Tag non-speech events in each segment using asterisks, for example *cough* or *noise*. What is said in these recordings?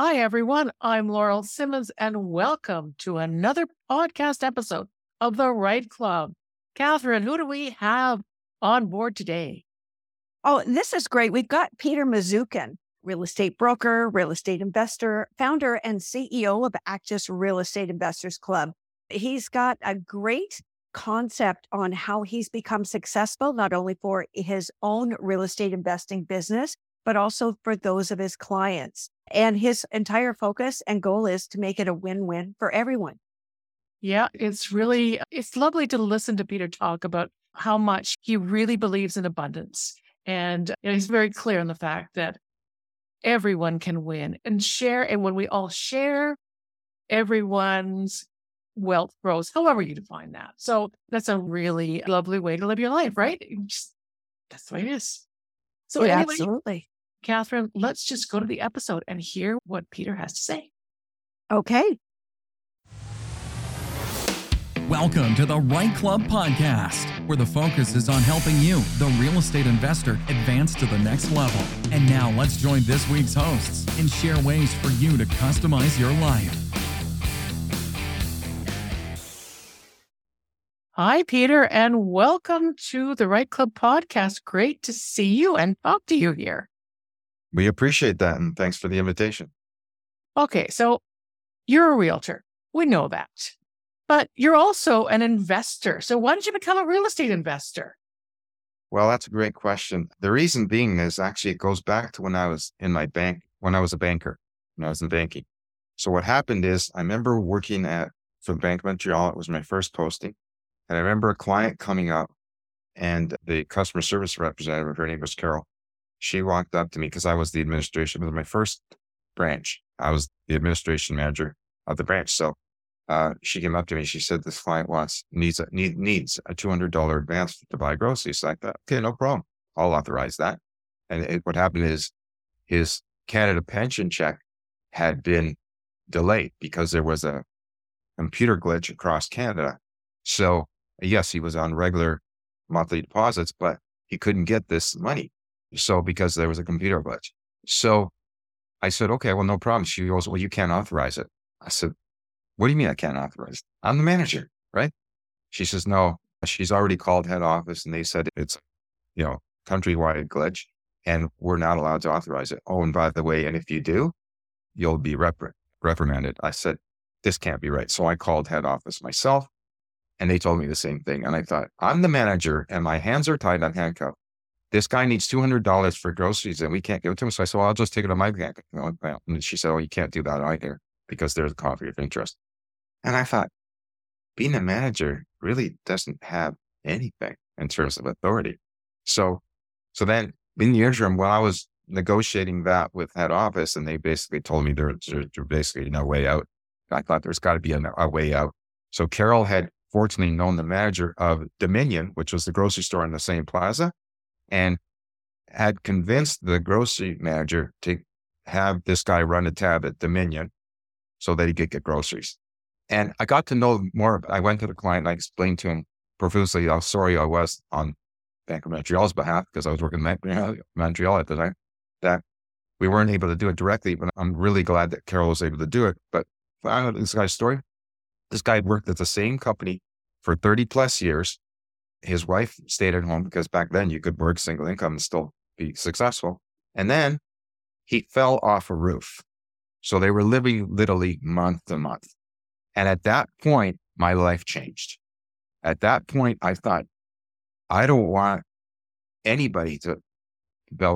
Hi, everyone. I'm Laurel Simmons, and welcome to another podcast episode of The REITE Club. Catherine, who do we have on board today? Oh, this is great. We've got Peter Mazzuchin, real estate broker, real estate investor, founder and CEO of Actis Real Estate Investors Club. He's got a great concept on how he's become successful, not only for his own real estate investing business, but also for those of his clients. And his entire focus and goal is to make it a win win for everyone. Yeah, it's really uh, it's lovely to listen to Peter talk about how much he really believes in abundance. And you know, he's very clear on the fact that everyone can win and share. And when we all share, everyone's wealth grows, however you define that. So that's a really lovely way to live your life, right? Just, that's the way it is. So, yeah, anyway, absolutely. Catherine, let's just go to the episode and hear what Peter has to say. Okay. Welcome to the REITE Club Podcast, where the focus is on helping you, the real estate investor, advance to the next level. And now let's join this week's hosts and share ways for you to customize your life. Hi, Peter, and welcome to the REITE Club Podcast. Great to see you and talk to you here. We appreciate that. And thanks for the invitation. Okay, so you're a realtor. We know that. But you're also an investor. So why did you become a real estate investor? Well, that's a great question. The reason being is actually it goes back to when I was in my bank, when I was a banker, when I was in banking. So what happened is I remember working at for the Bank of Montreal. It was my first posting. And I remember a client coming up and the customer service representative, her name was Carol. She walked up to me because I was the administration, was my first branch. I was the administration manager of the branch. So uh, she came up to me. She said, "This client wants needs a need, needs a two hundred dollar advance to buy groceries." Like that. Okay, no problem. I'll authorize that. And it, what happened is his Canada pension check had been delayed because there was a computer glitch across Canada. So yes, he was on regular monthly deposits, but he couldn't get this money. So because there was a computer glitch. So I said, okay, well, no problem. She goes, well, you can't authorize it. I said, what do you mean I can't authorize? I'm the manager, right? She says, no, she's already called head office and they said it's, you know, countrywide glitch and we're not allowed to authorize it. Oh, and by the way, and if you do, you'll be rep- reprimanded. I said, this can't be right. So I called head office myself and they told me the same thing. And I thought, I'm the manager and my hands are tied on handcuff. This guy needs $200 for groceries and we can't give it to him. So I said, well, I'll just take it on my bank. And she said, oh, you can't do that either because there's a conflict of interest. And I thought, being a manager really doesn't have anything in terms of authority. So, so then in the interim, while I was negotiating that with head office, and they basically told me there's there, there basically no way out. I thought there's got to be a, a way out. So Carol had fortunately known the manager of Dominion, which was the grocery store in the same plaza, and had convinced the grocery manager to have this guy run a tab at Dominion so that he could get groceries. And I got to know more. I went to the client and I explained to him profusely how sorry I was on Bank of Montreal's behalf because I was working in Montreal at the time that we weren't able to do it directly. But I'm really glad that Carol was able to do it. But I know this guy's story. This guy worked at the same company for 30 plus years. His wife stayed at home because back then you could work single income and still be successful. And then he fell off a roof. So they were living literally month to month. And at that point, my life changed. At that point, I thought, I don't want anybody to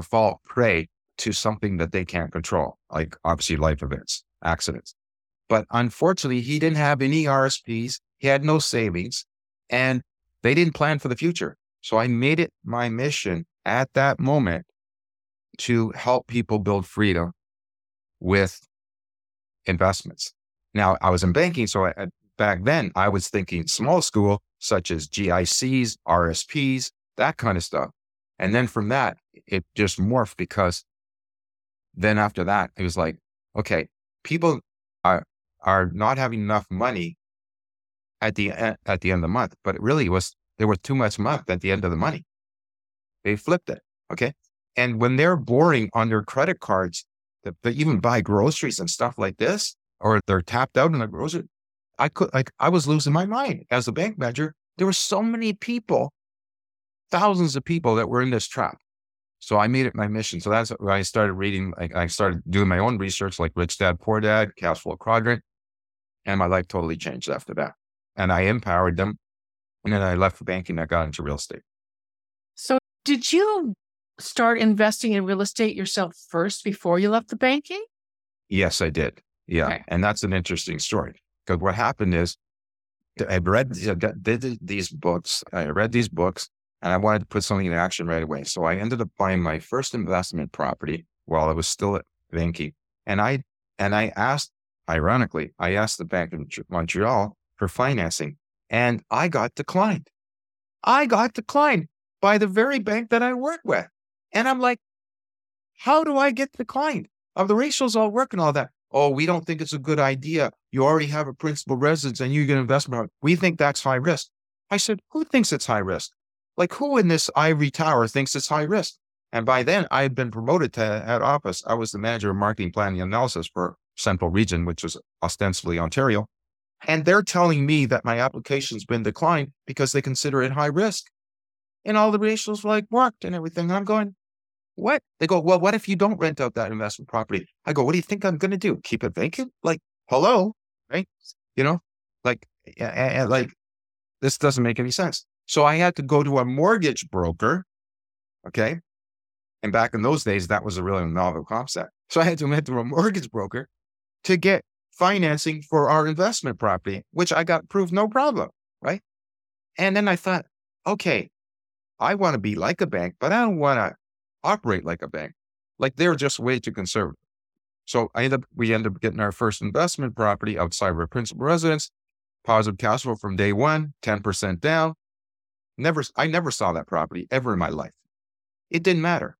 fall prey to something that they can't control, like obviously life events, accidents. But unfortunately, he didn't have any RSPs. He had no savings and they didn't plan for the future. So I made it my mission at that moment to help people build freedom with investments. Now, I was in banking, so I, back then I was thinking small school, such as GICs, RSPs, that kind of stuff. And then from that, it just morphed because then after that, it was like, okay, people are are not having enough money at the end, at the end of the month, but it really was there was too much month at the end of the money. They flipped it, okay. And when they're borrowing on their credit cards that they even buy groceries and stuff like this, or they're tapped out in the grocery. I could like I was losing my mind as a bank manager. There were so many people, thousands of people that were in this trap. So I made it my mission. So that's when I started reading. Like I started doing my own research, like Rich Dad Poor Dad, Cash Flow Quadrant, and my life totally changed after that. And I empowered them. And then I left the banking. I got into real estate. So did you start investing in real estate yourself first before you left the banking? Yes, I did. Yeah. Okay. And that's an interesting story because what happened is I read these books. I read these books and I wanted to put something in action right away. So I ended up buying my first investment property while I was still at banking. And I, and I asked, ironically, I asked the Bank of Montreal for financing and I got declined. I got declined by the very bank that I work with. And I'm like, how do I get declined? Of the ratios all work and all that. Oh, we don't think it's a good idea. You already have a principal residence and you get investment. We think that's high risk. I said, who thinks it's high risk? Like who in this ivory tower thinks it's high risk? And by then I had been promoted to head office. I was the manager of marketing planning analysis for central region, which was ostensibly Ontario. And they're telling me that my application's been declined because they consider it high risk. And all the ratios like worked and everything. I'm going, what? They go, well, what if you don't rent out that investment property? I go, what do you think I'm going to do? Keep it vacant? Like, hello, right? You know, like, and, like this doesn't make any sense. So I had to go to a mortgage broker. Okay. And back in those days, that was a really novel concept. So I had to went to a mortgage broker to get financing for our investment property, which I got approved no problem. Right. And then I thought, okay, I want to be like a bank, but I don't want to operate like a bank. Like they're just way too conservative. So I end up, we end up getting our first investment property outside of our principal residence, positive cash flow from day one, 10% down. Never, I never saw that property ever in my life. It didn't matter.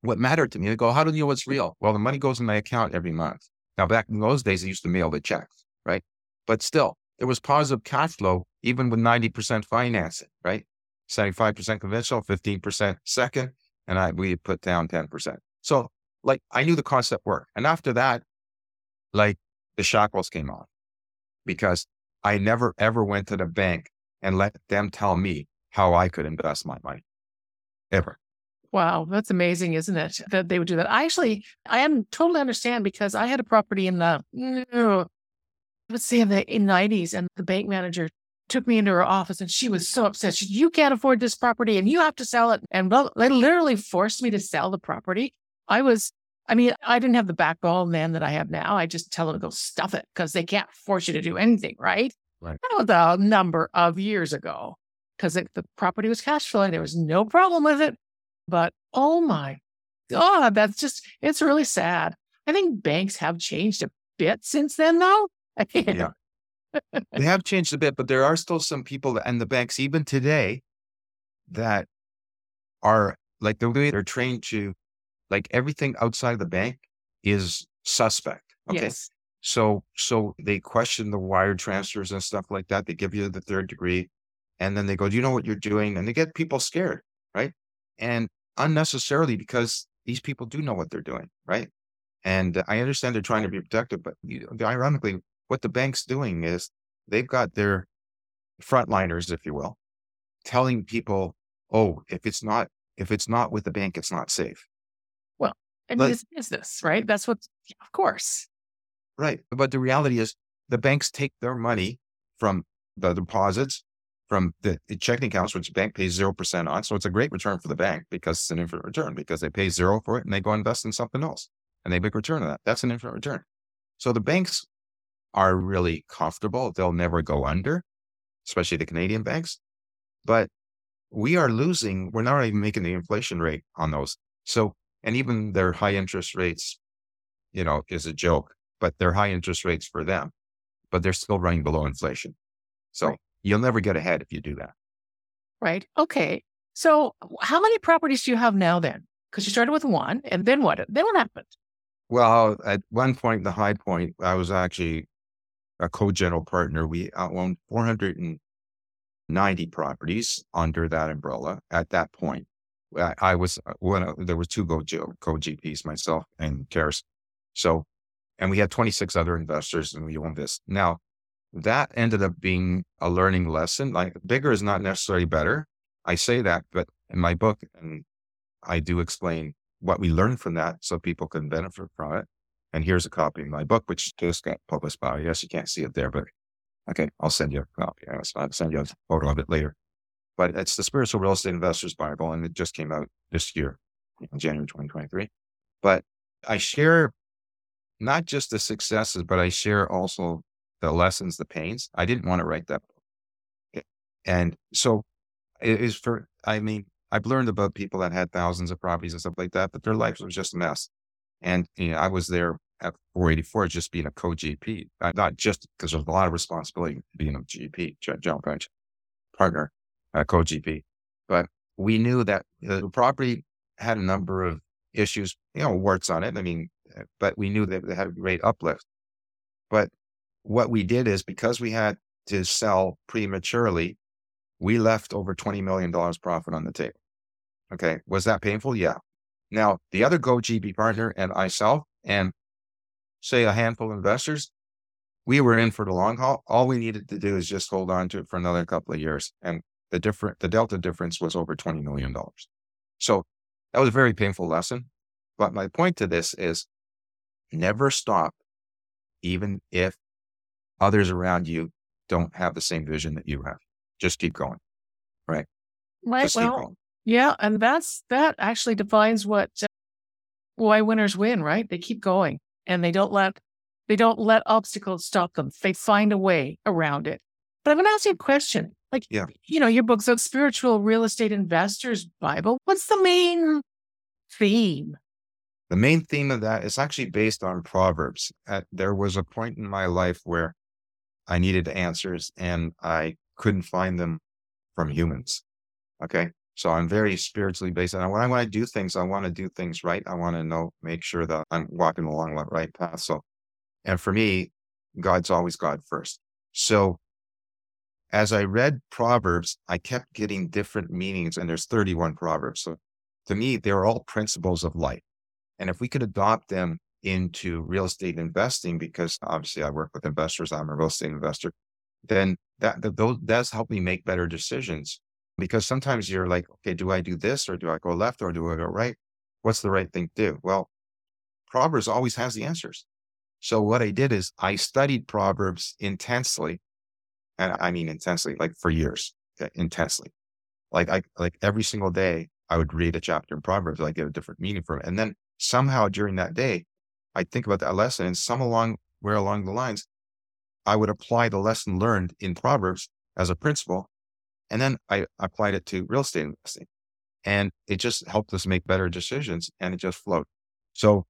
What mattered to me, I go, how do you know what's real? Well, the money goes in my account every month. Now, back in those days, I used to mail the checks, right? But still, there was positive cash flow, even with 90% financing, right? 75% conventional, 15% second, and I we put down 10%. So like I knew the concept worked. And after that, like the shackles came off because I never ever went to the bank and let them tell me how I could invest my money. Ever. Wow, that's amazing, isn't it? That they would do that. I actually, I am totally understand because I had a property in the, let's say in the in 90s, and the bank manager took me into her office and she was so upset. She said, You can't afford this property and you have to sell it. And well, they literally forced me to sell the property. I was, I mean, I didn't have the backbone then that I have now. I just tell them to go stuff it because they can't force you to do anything, right? Right. That was a number of years ago because the property was cash flowing. There was no problem with it. But oh my God, that's just, it's really sad. I think banks have changed a bit since then, though. yeah *laughs* they have changed a bit, but there are still some people that, and the banks even today that are like the way they're trained to like everything outside of the bank is suspect. Okay. Yes. So so they question the wire transfers and stuff like that. They give you the third degree and then they go, Do you know what you're doing? And they get people scared, right? And unnecessarily because these people do know what they're doing, right? And I understand they're trying to be protective, but you, ironically, what the bank's doing is they've got their frontliners, if you will, telling people, oh, if it's not if it's not with the bank, it's not safe. Well, I mean, it's business, right? That's what, of course. Right. But the reality is the banks take their money from the deposits, from the, checking accounts, which the bank pays 0% on. So it's a great return for the bank because it's an infinite return because they pay zero for it and they go invest in something else and they make return on that. That's an infinite return. So the banks are really comfortable. They'll never go under, especially the Canadian banks. But we are losing, we're not even making the inflation rate on those. So, and even their high interest rates, you know, is a joke, but they're high interest rates for them, but they're still running below inflation. So right. You'll never get ahead if you do that. Right. Okay. So how many properties do you have now then? Because you started with one and then what? Then what happened? Well, at one point, the high point, I was actually a co-general partner, we owned 490 properties under that umbrella at that point. I, I was uh, one. There was two co GPs, myself and Karis, So, and we had 26 other investors and we owned this. Now, that ended up being a learning lesson. Like bigger is not necessarily better. I say that, but in my book, and I do explain what we learned from that so people can benefit from it. And here's a copy of my book, which just got published by, yes, you can't see it there, but okay, I'll send you a copy. I'll send you a photo of it later. But it's the Spiritual Real Estate Investors Bible, and it just came out this year, January 2023. But I share not just the successes, but I share also the lessons, the pains. I didn't want to write that book. And so it is for, I mean, I've learned about people that had thousands of properties and stuff like that, but their lives was just a mess. And you know, I was there at 484 just being a co-GP, uh, not just because there's a lot of responsibility being a GP, general partner, a co-GP, but we knew that the property had a number of issues, you know, warts on it. I mean, uh, but we knew that they had a great uplift. But what we did is because we had to sell prematurely, we left over $20 million profit on the table. Okay. Was that painful? Yeah. Now, the other Co GP partner and myself, and say a handful of investors, we were in for the long haul. All we needed to do is just hold on to it for another couple of years. And the different, the delta difference was over $20 million. So that was a very painful lesson. But my point to this is never stop, even if others around you don't have the same vision that you have. Just keep going. Right. Right. Just well, yeah. And that's, that actually defines what, uh, why winners win, right? They keep going and they don't let, they don't let obstacles stop them. They find a way around it. But I'm going to ask you a question. Like, yeah. you know, your book's a spiritual real estate investors Bible. What's the main theme? The main theme of that is actually based on Proverbs. At, there was a point in my life where I needed answers and I couldn't find them from humans. Okay. So I'm very spiritually based. And when I want to do things, I want to do things right. I want to know, make sure that I'm walking along the right path. So, and for me, God's always God first. So as I read Proverbs, I kept getting different meanings and there's 31 Proverbs. So to me, they're all principles of life. And if we could adopt them into real estate investing, because obviously I work with investors, I'm a real estate investor, then that, that those does help me make better decisions. Because sometimes you're like, okay, do I do this or do I go left or do I go right? What's the right thing to do? Well, Proverbs always has the answers. So what I did is I studied Proverbs intensely. And I mean intensely, like for years, intensely. Like I like every single day I would read a chapter in Proverbs, I get a different meaning from it. And then somehow during that day, I think about that lesson and some along where along the lines, I would apply the lesson learned in Proverbs as a principle. And then I applied it to real estate investing. And it just helped us make better decisions and it just flowed. So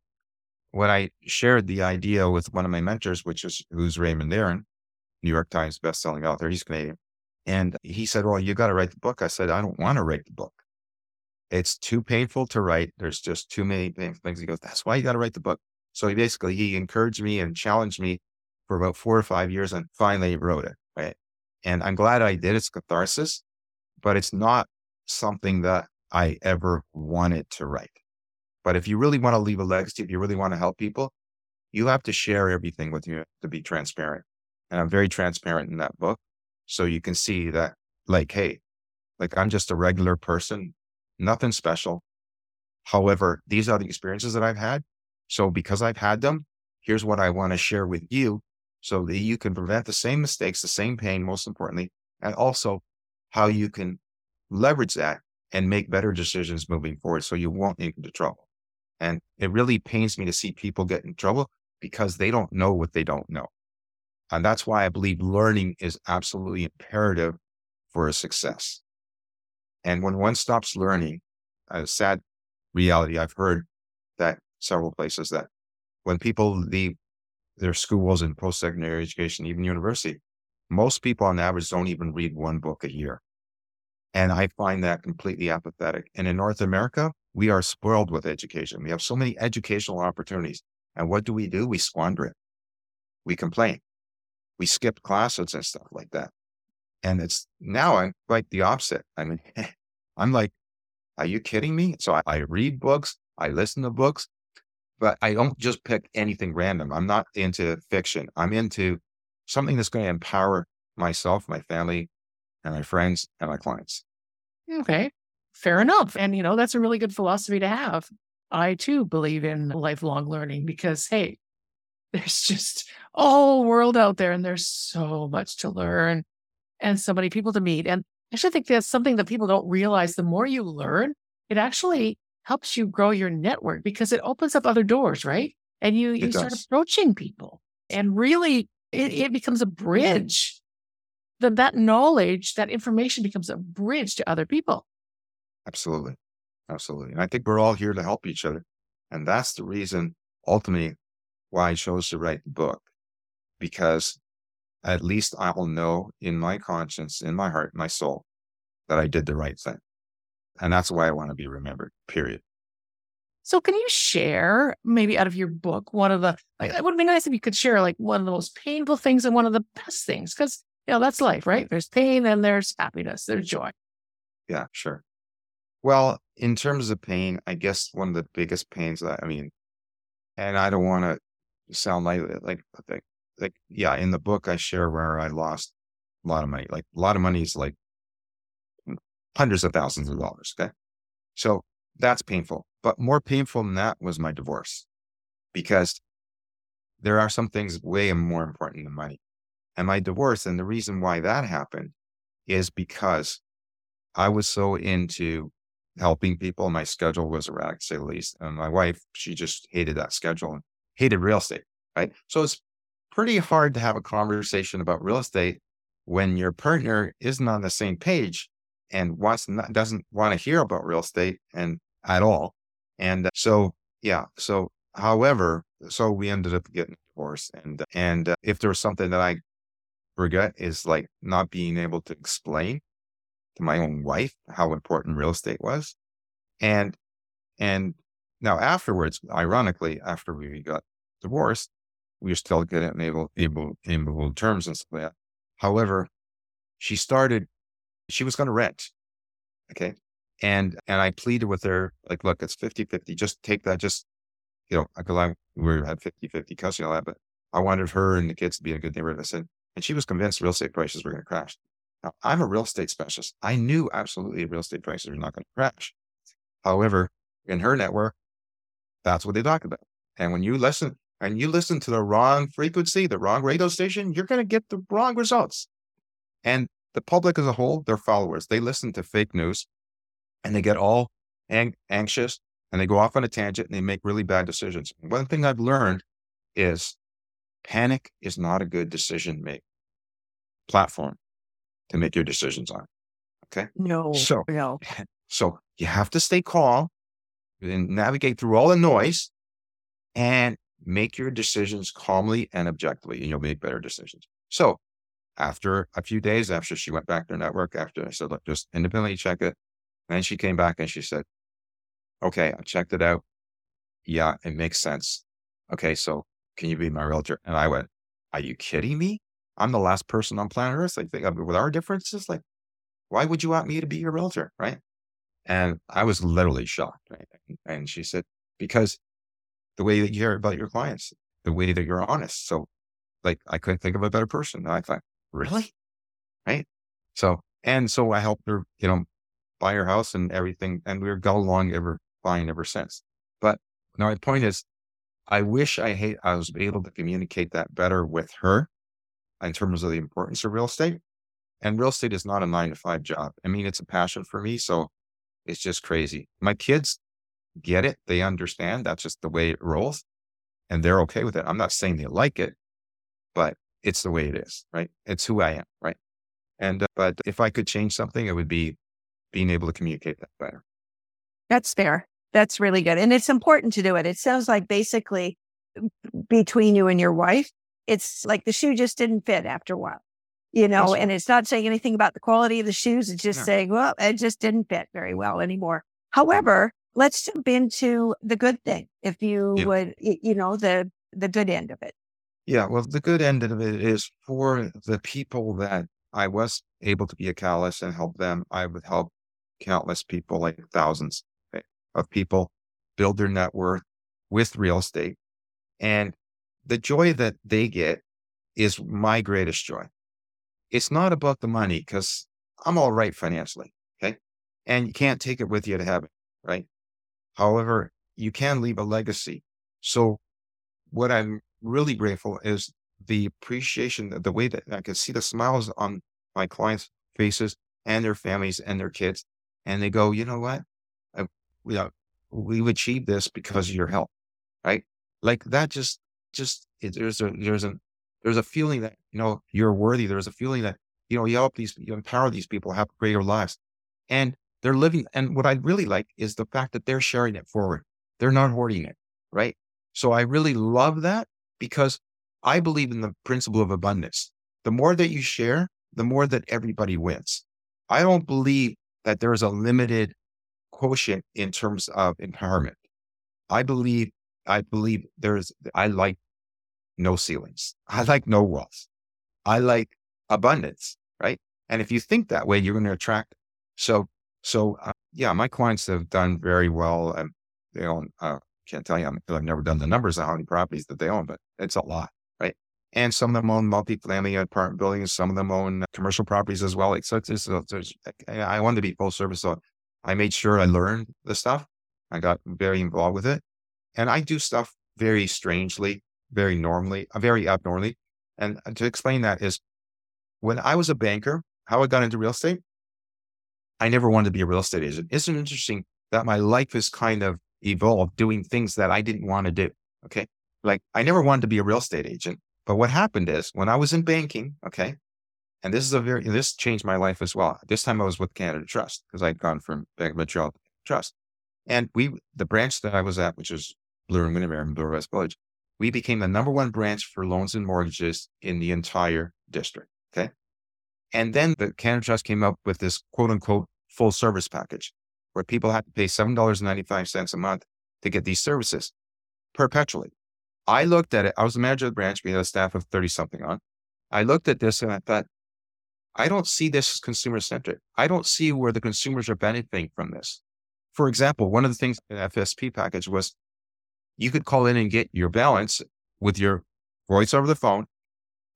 when I shared the idea with one of my mentors, which is who's Raymond Aaron, New York Times bestselling author, he's Canadian. And he said, Well, you got to write the book. I said, I don't want to write the book. It's too painful to write. There's just too many things. He goes, That's why you got to write the book. So he basically he encouraged me and challenged me for about four or five years and finally wrote it. Right. And I'm glad I did. It's catharsis, but it's not something that I ever wanted to write. But if you really want to leave a legacy, if you really want to help people, you have to share everything with you to be transparent. And I'm very transparent in that book. So you can see that like, hey, like I'm just a regular person, nothing special. However, these are the experiences that I've had. So because I've had them, here's what I want to share with you so that you can prevent the same mistakes, the same pain, most importantly, and also how you can leverage that and make better decisions moving forward so you won't get into trouble. And it really pains me to see people get in trouble because they don't know what they don't know. And that's why I believe learning is absolutely imperative for a success. And when one stops learning, a sad reality I've heard that several places that when people leave their schools and post-secondary education, even university, most people on average don't even read one book a year. And I find that completely apathetic. And in North America, we are spoiled with education. We have so many educational opportunities. And what do we do? We squander it. We complain. We skip classes and stuff like that. And it's now I'm like the opposite. I mean, *laughs* I'm like, are you kidding me? So I, I read books. I listen to books. But I don't just pick anything random. I'm not into fiction. I'm into something that's going to empower myself, my family, and my friends and my clients. Okay. Fair enough. And, you know, that's a really good philosophy to have. I too believe in lifelong learning because, hey, *laughs* there's just a whole world out there and there's so much to learn and so many people to meet. And I actually think that's something that people don't realize. The more you learn, it actually helps you grow your network because it opens up other doors, right? And you, you start approaching people and really it, it becomes a bridge. That that knowledge, that information becomes a bridge to other people. Absolutely. Absolutely. And I think we're all here to help each other. And that's the reason ultimately why I chose to write the book, because at least I will know in my conscience, in my heart, my soul, that I did the right thing. And that's why I want to be remembered, period. So can you share maybe out of your book one of the like it would be nice if you could share like one of the most painful things and one of the best things because you know that's life, right? There's pain and there's happiness, there's joy. Yeah, sure. Well, in terms of pain, I guess one of the biggest pains that I mean, and I don't want to sound like uh, like like like yeah, in the book I share where I lost a lot of money. Like a lot of money is like hundreds of thousands of dollars. Okay. So that's painful. But more painful than that was my divorce because there are some things way more important than money. And my divorce, and the reason why that happened is because I was so into helping people. My schedule was erratic, to say the least. And my wife, she just hated that schedule and hated real estate. Right. So it's pretty hard to have a conversation about real estate when your partner isn't on the same page and wants not, doesn't want to hear about real estate and at all. And uh, so, yeah. So, however, so we ended up getting divorced. And, and uh, if there was something that I regret is like not being able to explain to my own wife how important real estate was. And, and now afterwards, ironically, after we got divorced, we were still getting able, able, able terms and stuff like that. However, she started she was going to rent. Okay. And, and I pleaded with her, like, look, it's 50 50. Just take that. Just, you know, because I, we had 50 50 custody all that, but I wanted her and the kids to be a good neighborhood. I said, and she was convinced real estate prices were going to crash. Now, I'm a real estate specialist. I knew absolutely real estate prices are not going to crash. However, in her network, that's what they talk about. And when you listen and you listen to the wrong frequency, the wrong radio station, you're going to get the wrong results. And the public as a whole, their followers, they listen to fake news and they get all ang- anxious and they go off on a tangent and they make really bad decisions. One thing I've learned is panic is not a good decision make platform to make your decisions on. Okay. No. So, no. *laughs* so you have to stay calm and navigate through all the noise and make your decisions calmly and objectively, and you'll make better decisions. So after a few days, after she went back to her network, after I said, look, just independently check it. And then she came back and she said, okay, I checked it out. Yeah, it makes sense. Okay, so can you be my realtor? And I went, are you kidding me? I'm the last person on planet Earth. Like, think with our differences, like, why would you want me to be your realtor? Right. And I was literally shocked. Right. And she said, because the way that you hear about your clients, the way that you're honest. So, like, I couldn't think of a better person. I thought, really? Right. So, and so I helped her, you know, buy her house and everything. And we have got along ever fine ever since. But now my point is, I wish I hate, I was able to communicate that better with her in terms of the importance of real estate. And real estate is not a nine to five job. I mean, it's a passion for me. So it's just crazy. My kids get it. They understand that's just the way it rolls and they're okay with it. I'm not saying they like it, but it's the way it is, right? It's who I am, right? And, uh, but if I could change something, it would be being able to communicate that better. That's fair. That's really good. And it's important to do it. It sounds like basically between you and your wife, it's like the shoe just didn't fit after a while, you know, and it's not saying anything about the quality of the shoes. It's just no. saying, well, it just didn't fit very well anymore. However, let's jump into the good thing. If you yeah. would, you know, the, the good end of it. Yeah, well, the good end of it is for the people that I was able to be a catalyst and help them. I would help countless people, like thousands eh, of people, build their net worth, with real estate. And the joy that they get is my greatest joy. It's not about the money because I'm all right financially. Okay. And you can't take it with you to heaven. Right. However, you can leave a legacy. So what I'm really grateful is the appreciation, the way that I can see the smiles on my clients' faces and their families and their kids. And they go, you know what? I, we, uh, we've achieved this because of your help. Right. Like that just, just, it, there's a, there's a, there's a feeling that, you know, you're worthy. There's a feeling that, you know, you help these, you empower these people have greater lives. And they're living. And what I really like is the fact that they're sharing it forward. They're not hoarding it. Right. So I really love that because I believe in the principle of abundance. The more that you share, the more that everybody wins. I don't believe that there is a limited quotient in terms of empowerment. I believe, I believe there's, I like no ceilings. *laughs* I like no walls. I like abundance, right? And if you think that way, you're going to attract. So, so uh, yeah, my clients have done very well. And they own, uh, can't tell you, I've never done the numbers of how many properties that they own, but it's a lot, right? And some of them own multifamily apartment buildings. Some of them own commercial properties as well. Like, so it's, it's, it's, I wanted to be full service. So I made sure I learned the stuff. I got very involved with it. And I do stuff very strangely, very normally, uh, very abnormally. And to explain that is when I was a banker, how I got into real estate, I never wanted to be a real estate agent. Isn't it interesting that my life has kind of evolved doing things that I didn't want to do? Okay. Like I never wanted to be a real estate agent. But what happened is when I was in banking, okay, and this is a very, this changed my life as well. This time I was with Canada Trust because I'd gone from Bank of Montreal Trust. And we, the branch that I was at, which is Bloor and Windermere in Bloor West Village, we became the number one branch for loans and mortgages in the entire district. Okay. And then the Canada Trust came up with this quote unquote full service package where people had to pay $7.95 a month to get these services perpetually. I looked at it. I was the manager of the branch. We had a staff of 30 something on. I looked at this and I thought, I don't see this as consumer centric. I don't see where the consumers are benefiting from this. For example, one of the things in the FSP package was you could call in and get your balance with your voice over the phone,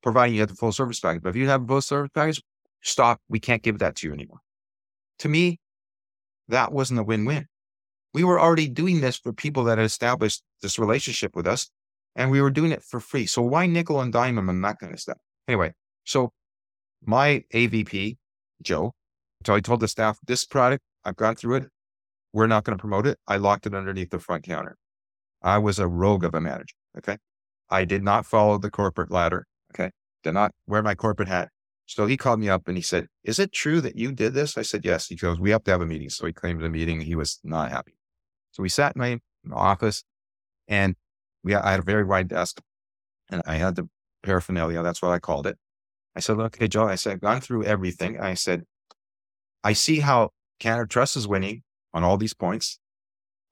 providing you have the full service package. But if you have a full service package, stop. We can't give that to you anymore. To me, that wasn't a win win. We were already doing this for people that had established this relationship with us and we were doing it for free. So why nickel and dime them and that kind of stuff? Anyway, so my AVP, Joe, so I told the staff, this product, I've gone through it. We're not going to promote it. I locked it underneath the front counter. I was a rogue of a manager. Okay. I did not follow the corporate ladder. Okay. Did not wear my corporate hat. So he called me up and he said, Is it true that you did this? I said, Yes. He goes, We have to have a meeting. So he claimed the meeting. He was not happy. So we sat in my office and we, I had a very wide desk and I had the paraphernalia. That's what I called it. I said, look, hey, Joe, I said, I've gone through everything. I said, I see how Canada Trust is winning on all these points.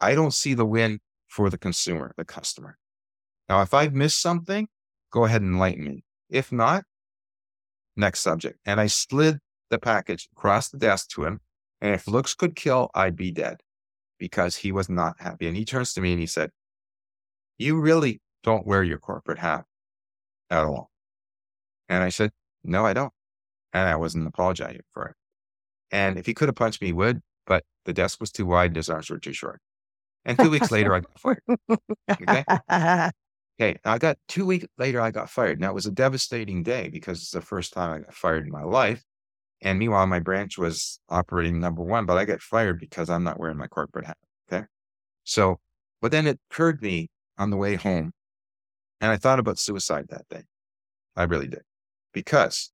I don't see the win for the consumer, the customer. Now, if I've missed something, go ahead and enlighten me. If not, next subject. And I slid the package across the desk to him. And if looks could kill, I'd be dead because he was not happy. And he turns to me and he said, you really don't wear your corporate hat at all. And I said, no, I don't. And I wasn't apologizing for it. And if he could have punched me, he would, but the desk was too wide and his arms were too short. And two weeks later, I got fired. Okay. *laughs* Okay. I got two weeks later, I got fired. Now it was a devastating day because it's the first time I got fired in my life. And meanwhile, my branch was operating number one, but I got fired because I'm not wearing my corporate hat. Okay. So, but then it occurred to me on the way home. And I thought about suicide that day. I really did because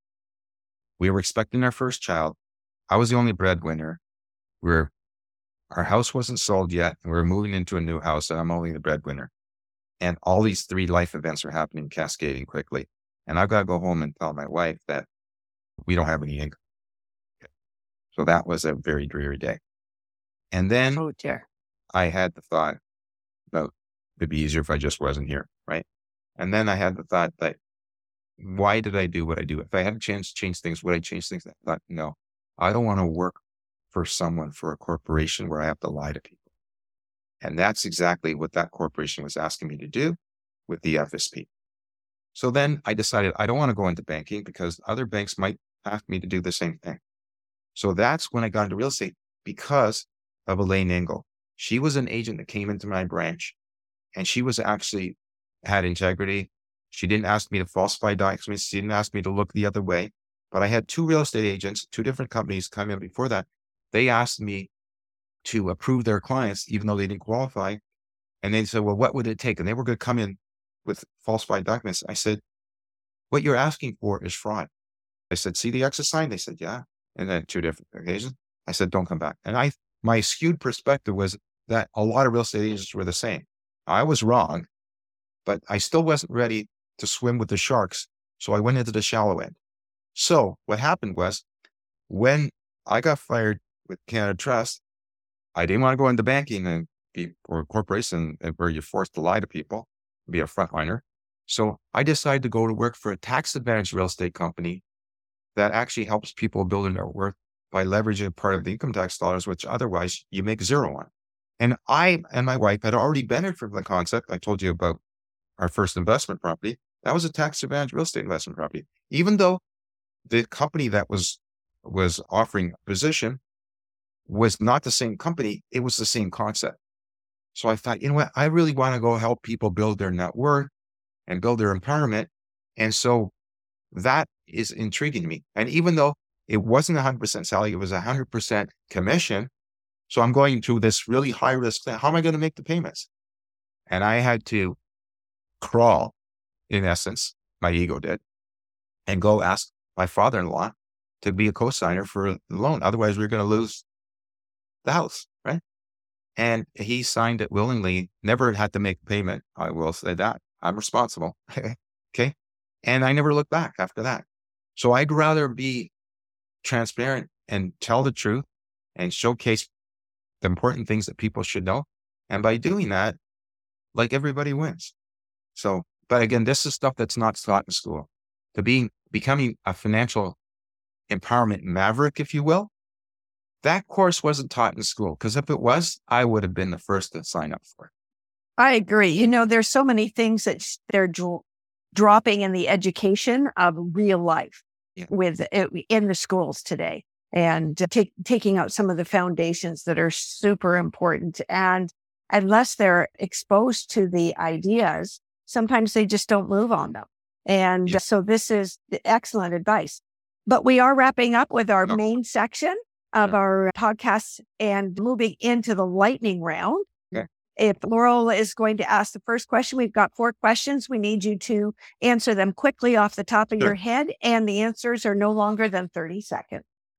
we were expecting our first child. I was the only breadwinner. We are our house wasn't sold yet. And we were moving into a new house and I'm only the breadwinner. And all these three life events are happening, cascading quickly. And I've got to go home and tell my wife that we don't have any income. So that was a very dreary day. And then oh, dear. I had the thought about it'd be easier if I just wasn't here. Right. And then I had the thought that why did I do what I do? If I had a chance to change things, would I change things? I thought, no, I don't want to work for someone, for a corporation where I have to lie to people. And that's exactly what that corporation was asking me to do with the FSP. So then I decided I don't want to go into banking because other banks might ask me to do the same thing. So that's when I got into real estate because of Elaine Engel. She was an agent that came into my branch and she was actually had integrity. She didn't ask me to falsify documents. She didn't ask me to look the other way. But I had two real estate agents, two different companies come in before that. They asked me to approve their clients, even though they didn't qualify. And they said, well, what would it take? And they were going to come in with falsified documents. I said, what you're asking for is fraud. I said, see the exit sign? They said, yeah. And then two different occasions. I said, don't come back. And I, my skewed perspective was that a lot of real estate agents were the same. I was wrong, but I still wasn't ready to swim with the sharks. So I went into the shallow end. So what happened was when I got fired with Canada Trust, I didn't want to go into banking and be or a corporation where you're forced to lie to people, be a frontliner. So I decided to go to work for a tax advantage real estate company that actually helps people build their net worth by leveraging part of the income tax dollars, which otherwise you make zero on. And I and my wife had already benefited from the concept. I told you about our first investment property. That was a tax advantage real estate investment property. Even though the company that was was offering a position was not the same company, it was the same concept. So I thought, you know what? I really want to go help people build their net worth and build their empowerment. And so that is intriguing me. And even though it wasn't 100% salary, it was 100% commission. So I'm going through this really high risk thing. How am I going to make the payments? And I had to crawl, in essence, my ego did, and go ask my father in law to be a co-signer for the loan. Otherwise, we are going to lose the house, right? And he signed it willingly, never had to make payment. I will say that. I'm responsible. *laughs* okay. And I never looked back after that. So I'd rather be transparent and tell the truth and showcase the important things that people should know. And by doing that, like everybody wins. So, but again, this is stuff that's not taught in school. To be becoming a financial empowerment maverick, if you will, that course wasn't taught in school. Because if it was, I would have been the first to sign up for it. I agree. You know, there's so many things that they're dro- dropping in the education of real life yeah. with in the schools today and uh, take, taking out some of the foundations that are super important. And unless they're exposed to the ideas, sometimes they just don't move on them. And yeah. so this is excellent advice. But we are wrapping up with our main section of yeah. our podcast and moving into the lightning round. If Laurel is going to ask the first question, we've got four questions. We need you to answer them quickly off the top of sure. your head, and the answers are no longer than 30 seconds.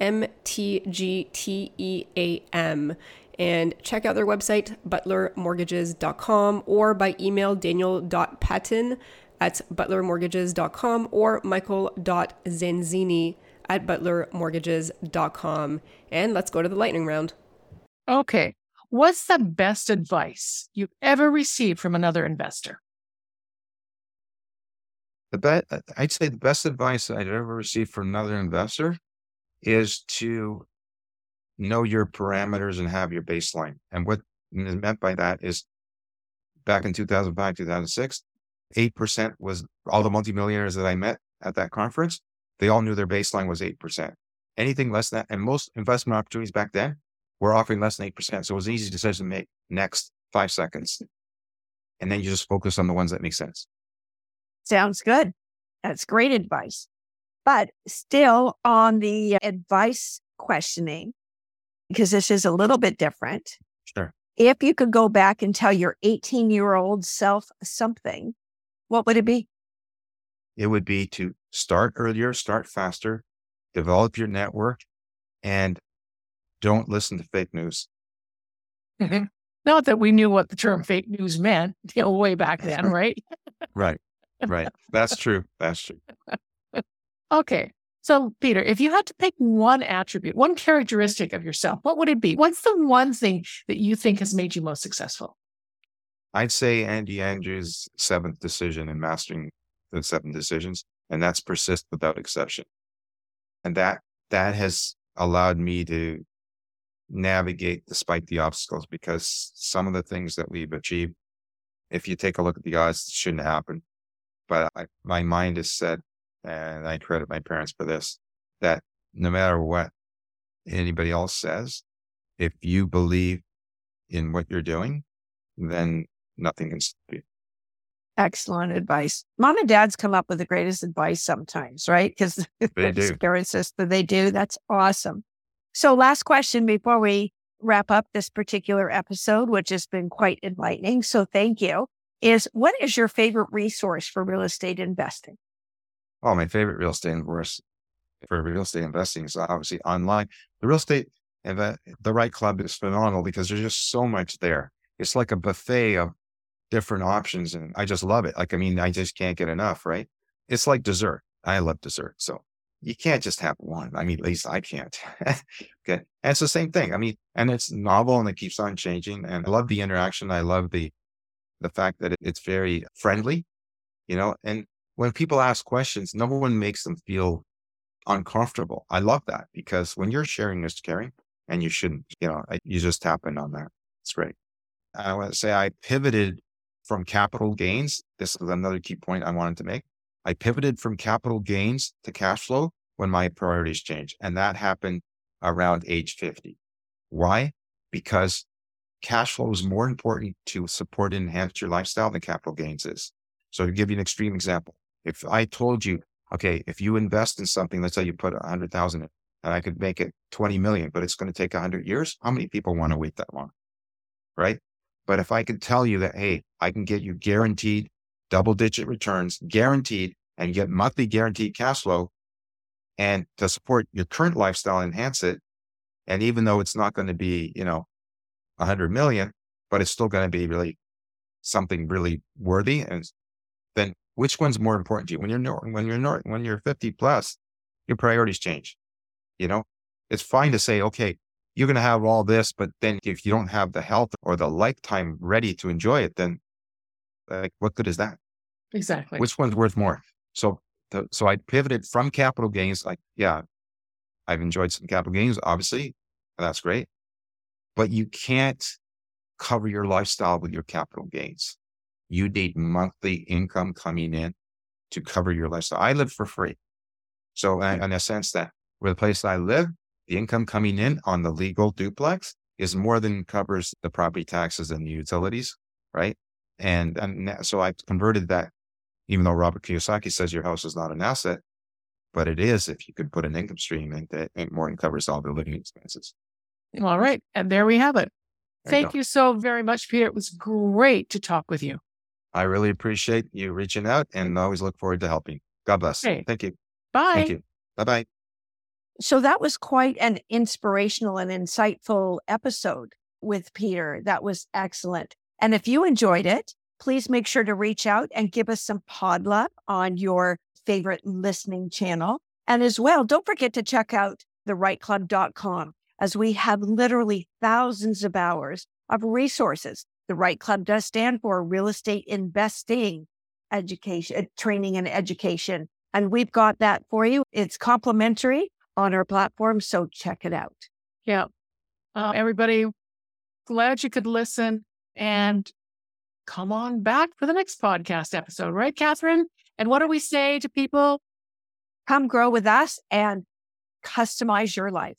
MTGTEAM and check out their website, butlermortgages.com, or by email daniel.patton at butlermortgages.com or michael.zanzini at butlermortgages.com. And let's go to the lightning round. Okay. What's the best advice you've ever received from another investor? The be- I'd say the best advice I'd ever received from another investor is to know your parameters and have your baseline. And what is meant by that is back in 2005, 2006, 8% was all the multimillionaires that I met at that conference. They all knew their baseline was 8%. Anything less than that, and most investment opportunities back then were offering less than 8%. So it was an easy decision to make next five seconds. And then you just focus on the ones that make sense. Sounds good. That's great advice. But still on the advice questioning, because this is a little bit different. Sure. If you could go back and tell your 18 year old self something, what would it be? It would be to start earlier, start faster, develop your network, and don't listen to fake news. Mm-hmm. Not that we knew what the term fake news meant, you know, way back then, *laughs* right? right. Right. That's true. That's true. *laughs* okay. So, Peter, if you had to pick one attribute, one characteristic of yourself, what would it be? What's the one thing that you think has made you most successful? I'd say Andy Andrews' seventh decision in mastering the seven decisions, and that's persist without exception. And that that has allowed me to navigate despite the obstacles because some of the things that we've achieved, if you take a look at the odds, it shouldn't happen. But I, my mind is set, and I credit my parents for this, that no matter what anybody else says, if you believe in what you're doing, then nothing can stop you. Excellent advice. Mom and dads come up with the greatest advice sometimes, right? Because *laughs* they do. That they do. That's awesome. So, last question before we wrap up this particular episode, which has been quite enlightening. So, thank you. Is what is your favorite resource for real estate investing? Oh, my favorite real estate resource for real estate investing is obviously online. The real estate, and the REITE Club is phenomenal because there's just so much there. It's like a buffet of different options. And I just love it. Like, I mean, I just can't get enough, right? It's like dessert. I love dessert. So you can't just have one. I mean, at least I can't. *laughs* okay. And it's the same thing. I mean, and it's novel and it keeps on changing. And I love the interaction. I love the, the fact that it's very friendly, you know, and when people ask questions, no one makes them feel uncomfortable. I love that because when you're sharing is caring and you shouldn't, you know, you just tap in on that. It's great. I want to say I pivoted from capital gains. This is another key point I wanted to make. I pivoted from capital gains to cash flow when my priorities changed. And that happened around age 50. Why? Because cash flow is more important to support and enhance your lifestyle than capital gains is. So to give you an extreme example, if I told you, okay, if you invest in something, let's say you put a hundred thousand in and I could make it 20 million, but it's going to take a hundred years. How many people want to wait that long? Right. But if I could tell you that, hey, I can get you guaranteed double digit returns, guaranteed, and get monthly guaranteed cash flow and to support your current lifestyle, enhance it. And even though it's not going to be, you know, a hundred million, but it's still going to be really something really worthy. And then which one's more important to you? When you're, when you're, when you're 50 plus, your priorities change. You know, it's fine to say, okay, you're going to have all this, but then if you don't have the health or the lifetime ready to enjoy it, then like, what good is that? Exactly. Which one's worth more? So, the, so I pivoted from capital gains. Like, yeah, I've enjoyed some capital gains, obviously. That's great. But you can't cover your lifestyle with your capital gains. You need monthly income coming in to cover your lifestyle. I live for free. So in a sense that where the place I live, the income coming in on the legal duplex is more than covers the property taxes and the utilities, right? And, and so I converted that, even though Robert Kiyosaki says your house is not an asset, but it is if you could put an income stream in that it more than covers all the living expenses. All right. And there we have it. There Thank you, you so very much, Peter. It was great to talk with you. I really appreciate you reaching out and always look forward to helping. God bless. Hey. Thank you. Bye. Thank you. Bye bye. So that was quite an inspirational and insightful episode with Peter. That was excellent. And if you enjoyed it, please make sure to reach out and give us some pod love on your favorite listening channel. And as well, don't forget to check out thereiteclub.com as we have literally thousands of hours of resources. The REITE Club does stand for real estate investing education, training and education. And we've got that for you. It's complimentary on our platform. So check it out. Yeah. Uh, everybody, glad you could listen and come on back for the next podcast episode, right, Catherine? And what do we say to people? Come grow with us and customize your life.